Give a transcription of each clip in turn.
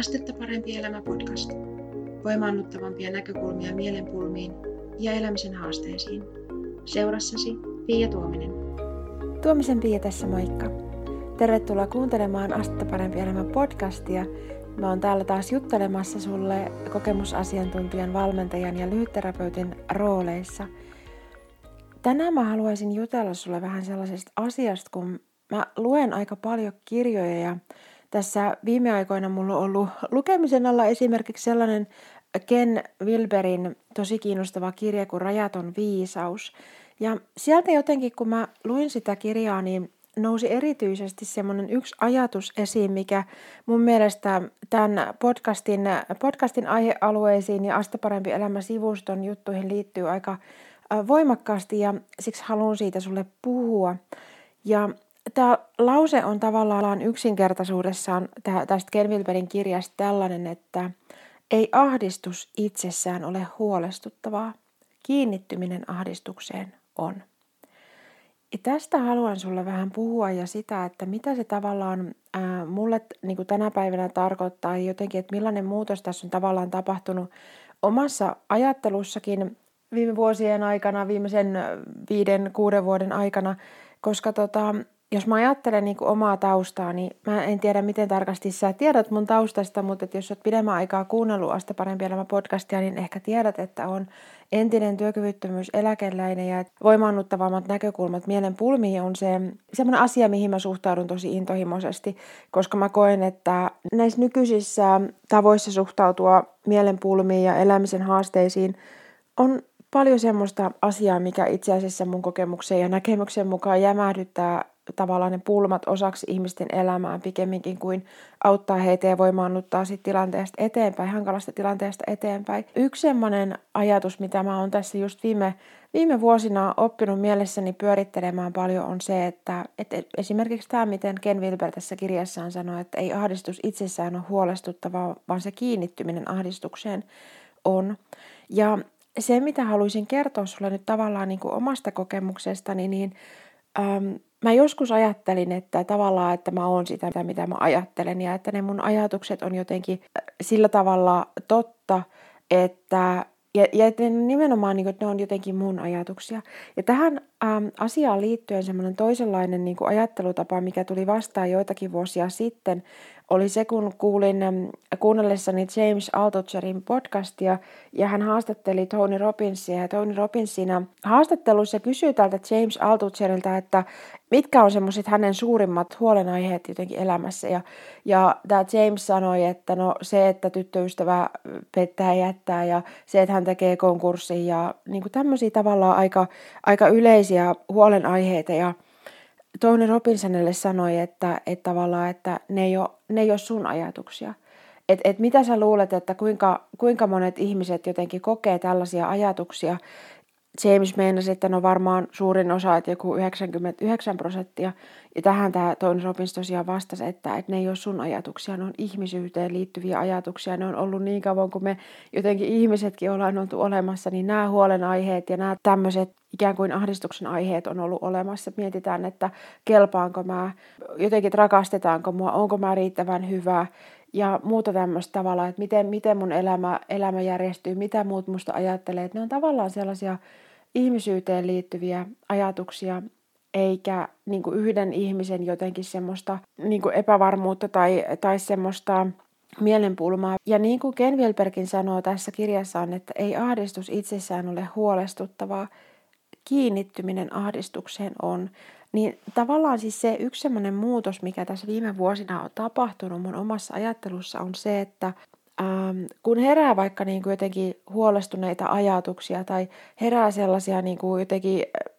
Astetta parempi elämä podcast. Voimaannuttavampia näkökulmia mielenpulmiin ja elämisen haasteisiin. Seurassasi Pia Tuominen. Tuomisen Pia tässä moikka. Tervetuloa kuuntelemaan Astetta parempi elämä podcastia. Mä oon täällä taas juttelemassa sulle kokemusasiantuntijan, valmentajan ja lyhytterapeutin rooleissa. Tänään mä haluaisin jutella sulle vähän sellaisesta asiasta, kun mä luen aika paljon kirjoja ja tässä viime aikoina mulla on ollut lukemisen alla esimerkiksi sellainen Ken Wilberin tosi kiinnostava kirja kuin Rajaton viisaus. Ja sieltä jotenkin, kun mä luin sitä kirjaa, niin nousi erityisesti semmoinen yksi ajatus esiin, mikä mun mielestä tämän podcastin, podcastin aihealueisiin ja Asta parempi elämä sivuston juttuihin liittyy aika voimakkaasti ja siksi haluan siitä sulle puhua. Ja Tämä lause on tavallaan yksinkertaisuudessaan tästä Ken Wilberin kirjasta tällainen, että ei ahdistus itsessään ole huolestuttavaa. Kiinnittyminen ahdistukseen on. Ja tästä haluan sulle vähän puhua ja sitä, että mitä se tavallaan ää, mulle niin kuin tänä päivänä tarkoittaa ja jotenkin, että millainen muutos tässä on tavallaan tapahtunut omassa ajattelussakin viime vuosien aikana, viimeisen viiden, kuuden vuoden aikana, koska tota, jos mä ajattelen niin omaa taustaa, niin mä en tiedä miten tarkasti sä tiedät mun taustasta, mutta että jos oot pidemmän aikaa kuunnellut Asta parempi elämä podcastia, niin ehkä tiedät, että on entinen työkyvyttömyyseläkeläinen ja voimaannuttavammat näkökulmat mielen pulmiin on se semmoinen asia, mihin mä suhtaudun tosi intohimoisesti, koska mä koen, että näissä nykyisissä tavoissa suhtautua mielenpulmiin ja elämisen haasteisiin on paljon semmoista asiaa, mikä itse asiassa mun kokemuksen ja näkemyksen mukaan jämähdyttää tavallaan ne pulmat osaksi ihmisten elämää pikemminkin kuin auttaa heitä ja voimaannuttaa sit tilanteesta eteenpäin, hankalasta tilanteesta eteenpäin. Yksi semmoinen ajatus, mitä mä oon tässä just viime, viime vuosina oppinut mielessäni pyörittelemään paljon on se, että, että esimerkiksi tämä, miten Ken Wilber tässä kirjassaan sanoi, että ei ahdistus itsessään ole huolestuttavaa, vaan se kiinnittyminen ahdistukseen on. Ja se, mitä haluaisin kertoa sulle nyt tavallaan niin kuin omasta kokemuksestani, niin mä joskus ajattelin, että tavallaan, että mä oon sitä, mitä mä ajattelen ja että ne mun ajatukset on jotenkin äh, sillä tavalla totta, että ja, ja että nimenomaan niin kuin, että ne on jotenkin mun ajatuksia. Ja tähän äm, asiaan liittyen semmoinen toisenlainen niin kuin ajattelutapa, mikä tuli vastaan joitakin vuosia sitten, oli se, kun kuulin kuunnellessani James Altucherin podcastia ja hän haastatteli Tony Robbinsia. Ja Tony Robbinsina haastattelussa kysyy tältä James Altucherilta, että mitkä on semmoiset hänen suurimmat huolenaiheet jotenkin elämässä. Ja, ja tämä James sanoi, että no se, että tyttöystävä pettää jättää ja se, että hän tekee konkurssin ja niin kuin tämmöisiä tavallaan aika, aika yleisiä huolenaiheita ja Tony Robinsonille sanoi, että, että tavallaan, että ne ei ole, ne ei ole sun ajatuksia. Et, et mitä sä luulet, että kuinka, kuinka monet ihmiset jotenkin kokee tällaisia ajatuksia James meinasi, että no varmaan suurin osa, että joku 99 prosenttia. Ja tähän tämä Tony Robbins tosiaan vastasi, että, että ne ei ole sun ajatuksia, ne on ihmisyyteen liittyviä ajatuksia. Ne on ollut niin kauan, kun me jotenkin ihmisetkin ollaan oltu olemassa, niin nämä huolenaiheet ja nämä tämmöiset ikään kuin ahdistuksen aiheet on ollut olemassa. Mietitään, että kelpaanko mä, jotenkin rakastetaanko mua, onko mä riittävän hyvä ja muuta tämmöistä tavalla, että miten, miten mun elämä, elämä järjestyy, mitä muut musta ajattelee. Että ne on tavallaan sellaisia ihmisyyteen liittyviä ajatuksia, eikä niin kuin yhden ihmisen jotenkin semmoista niin kuin epävarmuutta tai, tai semmoista mielenpulmaa. Ja niin kuin Ken Wilberkin sanoo tässä kirjassaan, että ei ahdistus itsessään ole huolestuttavaa, kiinnittyminen ahdistukseen on. Niin tavallaan siis se yksi semmoinen muutos, mikä tässä viime vuosina on tapahtunut mun omassa ajattelussa on se, että ähm, kun herää vaikka niin kuin jotenkin huolestuneita ajatuksia tai herää sellaisia niin kuin jotenkin äh,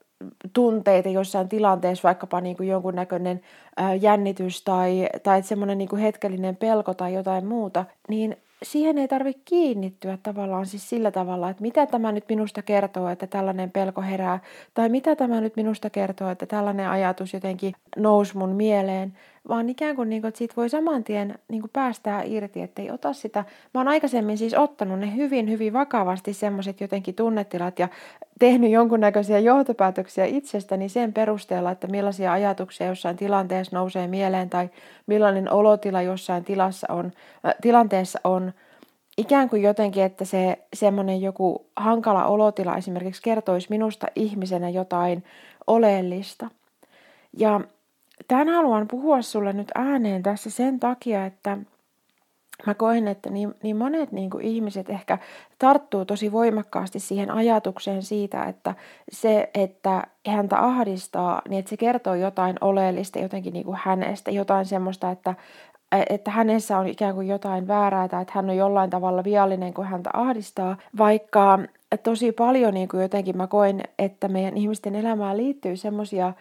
tunteita jossain tilanteessa, vaikkapa niin kuin jonkunnäköinen äh, jännitys tai, tai semmoinen niin kuin hetkellinen pelko tai jotain muuta, niin siihen ei tarvitse kiinnittyä tavallaan siis sillä tavalla, että mitä tämä nyt minusta kertoo, että tällainen pelko herää, tai mitä tämä nyt minusta kertoo, että tällainen ajatus jotenkin nousi mun mieleen, vaan ikään kuin, niin kuin että siitä voi saman tien niin kuin päästää irti, ettei ota sitä. Mä oon aikaisemmin siis ottanut ne hyvin, hyvin vakavasti semmoiset jotenkin tunnetilat ja tehnyt jonkunnäköisiä johtopäätöksiä itsestäni sen perusteella, että millaisia ajatuksia jossain tilanteessa nousee mieleen tai millainen olotila jossain tilassa on, äh, tilanteessa on. Ikään kuin jotenkin, että se semmoinen joku hankala olotila esimerkiksi kertoisi minusta ihmisenä jotain oleellista. Ja tämän haluan puhua sulle nyt ääneen tässä sen takia, että mä koen, että niin, niin monet niin kuin ihmiset ehkä tarttuu tosi voimakkaasti siihen ajatukseen siitä, että se, että häntä ahdistaa, niin että se kertoo jotain oleellista jotenkin niin kuin hänestä, jotain semmoista, että, että hänessä on ikään kuin jotain väärää tai että hän on jollain tavalla viallinen, kun häntä ahdistaa, vaikka tosi paljon niin kuin jotenkin mä koen, että meidän ihmisten elämään liittyy semmoisia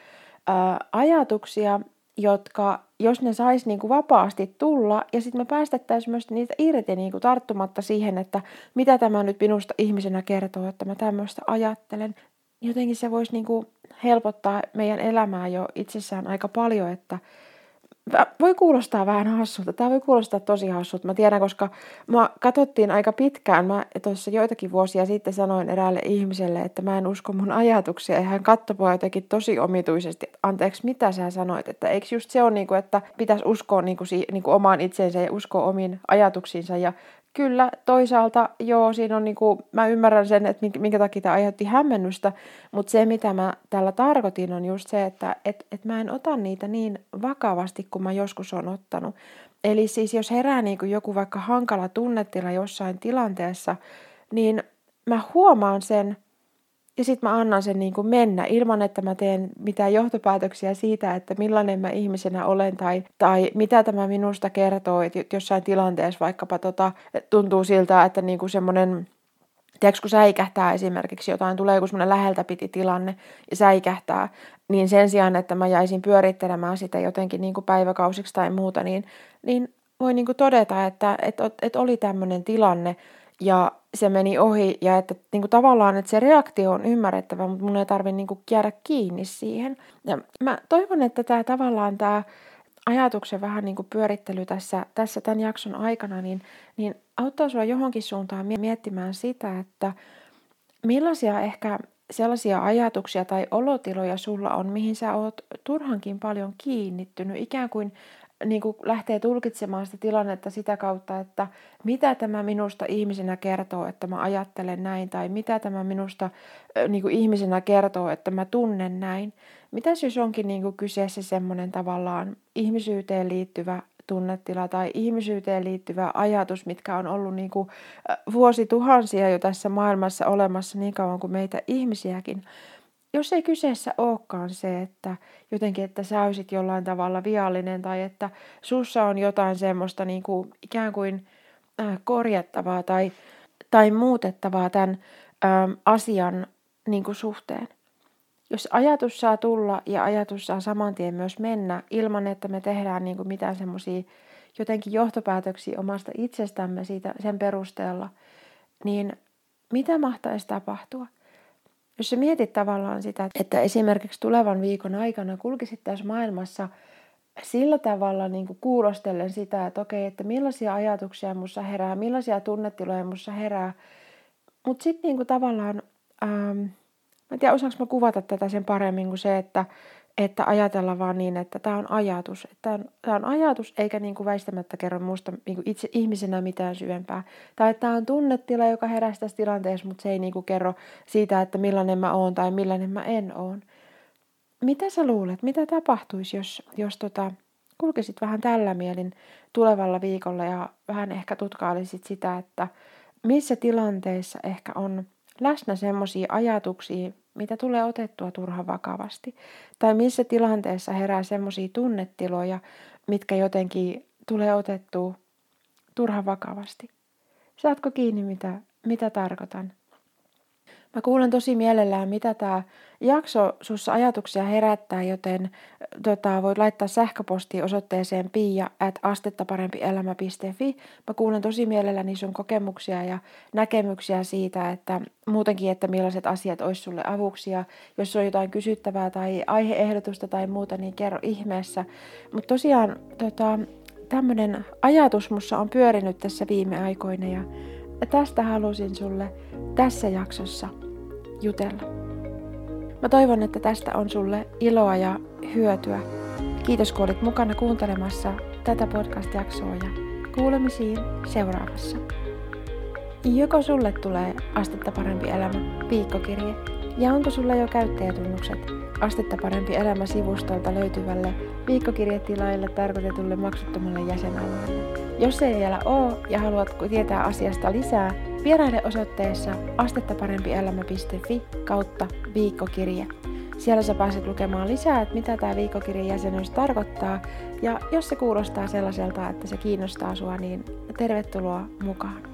ajatuksia, jotka, jos ne sais niin kuin vapaasti tulla, ja sitten me päästettäisiin myös niitä irti niin kuin tarttumatta siihen, että mitä tämä nyt minusta ihmisenä kertoo, että mä tämmöistä ajattelen. Jotenkin se voisi niin kuin helpottaa meidän elämää jo itsessään aika paljon, että voi kuulostaa vähän hassulta. Tämä voi kuulostaa tosi hassulta. Mä tiedän, koska mä katsottiin aika pitkään. Mä tuossa joitakin vuosia sitten sanoin eräälle ihmiselle, että mä en usko mun ajatuksia. Ja hän katsoi jotenkin tosi omituisesti. Anteeksi, mitä sä sanoit? Että eikö just se ole, niin kuin, että pitäisi uskoa niin kuin, niin kuin omaan itseensä ja uskoa omiin ajatuksiinsa. Ja kyllä toisaalta joo, siinä on niinku, mä ymmärrän sen, että minkä takia tämä aiheutti hämmennystä, mutta se mitä mä tällä tarkoitin on just se, että et, et mä en ota niitä niin vakavasti kuin mä joskus on ottanut. Eli siis jos herää niinku joku vaikka hankala tunnetila jossain tilanteessa, niin mä huomaan sen ja sitten mä annan sen niin kuin mennä ilman, että mä teen mitään johtopäätöksiä siitä, että millainen mä ihmisenä olen tai, tai mitä tämä minusta kertoo, että jossain tilanteessa vaikkapa tota, tuntuu siltä, että niin kuin semmoinen Tiedätkö, kun säikähtää esimerkiksi jotain, tulee joku semmoinen läheltä piti tilanne ja säikähtää, niin sen sijaan, että mä jäisin pyörittelemään sitä jotenkin niin kuin päiväkausiksi tai muuta, niin, niin voi niin kuin todeta, että, että, että oli tämmöinen tilanne, ja se meni ohi ja että niin kuin tavallaan, että se reaktio on ymmärrettävä, mutta mun ei tarvitse niin kuin jäädä kiinni siihen. Ja mä toivon, että tämä tavallaan tämä ajatuksen vähän niin kuin pyörittely tässä, tässä tämän jakson aikana, niin, niin auttaa sua johonkin suuntaan miettimään sitä, että millaisia ehkä sellaisia ajatuksia tai olotiloja sulla on, mihin sä oot turhankin paljon kiinnittynyt, ikään kuin niin kuin lähtee tulkitsemaan sitä tilannetta sitä kautta, että mitä tämä minusta ihmisenä kertoo, että mä ajattelen näin, tai mitä tämä minusta niin kuin ihmisenä kertoo, että mä tunnen näin. Mitä jos onkin niin kuin kyseessä semmoinen tavallaan ihmisyyteen liittyvä tunnetila tai ihmisyyteen liittyvä ajatus, mitkä on ollut niin kuin vuosituhansia jo tässä maailmassa olemassa niin kauan kuin meitä ihmisiäkin jos ei kyseessä olekaan se, että jotenkin, että sä olisit jollain tavalla viallinen tai että sussa on jotain semmoista niin kuin ikään kuin äh, korjattavaa tai, tai muutettavaa tämän ähm, asian niin kuin suhteen. Jos ajatus saa tulla ja ajatus saa saman tien myös mennä ilman, että me tehdään niin kuin mitään semmoisia jotenkin johtopäätöksiä omasta itsestämme siitä, sen perusteella, niin mitä mahtaisi tapahtua – jos sä mietit tavallaan sitä, että esimerkiksi tulevan viikon aikana kulkisit tässä maailmassa sillä tavalla niin kuin kuulostellen sitä, että okei, että millaisia ajatuksia mussa herää, millaisia tunnetiloja mussa herää. Mutta sitten niin tavallaan, ähm, mä en tiedä osaanko mä kuvata tätä sen paremmin kuin se, että että ajatella vaan niin, että tämä on ajatus. Tämä on, tämä on ajatus, eikä niin kuin väistämättä kerro minusta niin kuin itse ihmisenä mitään syvempää. Tai että tämä on tunnetila, joka herää tässä tilanteessa, mutta se ei niin kuin kerro siitä, että millainen mä oon tai millainen mä en oon. Mitä sä luulet, mitä tapahtuisi, jos, jos tota, kulkisit vähän tällä mielin tulevalla viikolla ja vähän ehkä tutkailisit sitä, että missä tilanteissa ehkä on läsnä semmoisia ajatuksia, mitä tulee otettua turha vakavasti. Tai missä tilanteessa herää semmoisia tunnetiloja, mitkä jotenkin tulee otettua turha vakavasti. Saatko kiinni, mitä, mitä tarkoitan? Mä kuulen tosi mielellään, mitä tämä jakso sussa ajatuksia herättää, joten tota, voit laittaa sähköposti osoitteeseen pia at astettaparempielämä.fi. Mä kuulen tosi mielelläni sun kokemuksia ja näkemyksiä siitä, että muutenkin, että millaiset asiat olisi sulle avuksia. Jos on jotain kysyttävää tai aiheehdotusta tai muuta, niin kerro ihmeessä. Mutta tosiaan tota, tämmöinen ajatus mussa on pyörinyt tässä viime aikoina ja tästä halusin sulle tässä jaksossa jutella. Mä toivon, että tästä on sulle iloa ja hyötyä. Kiitos kun olit mukana kuuntelemassa tätä podcast-jaksoa ja kuulemisiin seuraavassa. Joko sulle tulee Astetta parempi elämä viikkokirje ja onko sulla jo käyttäjätunnukset Astetta parempi elämä sivustolta löytyvälle viikkokirjetilaille tarkoitetulle maksuttomalle jäsenalueelle? Jos ei vielä ole ja haluat tietää asiasta lisää, vieraile osoitteessa astettaparempielämä.fi kautta viikkokirje. Siellä sä pääset lukemaan lisää, että mitä tämä viikkokirjan jäsenyys tarkoittaa. Ja jos se kuulostaa sellaiselta, että se kiinnostaa sua, niin tervetuloa mukaan.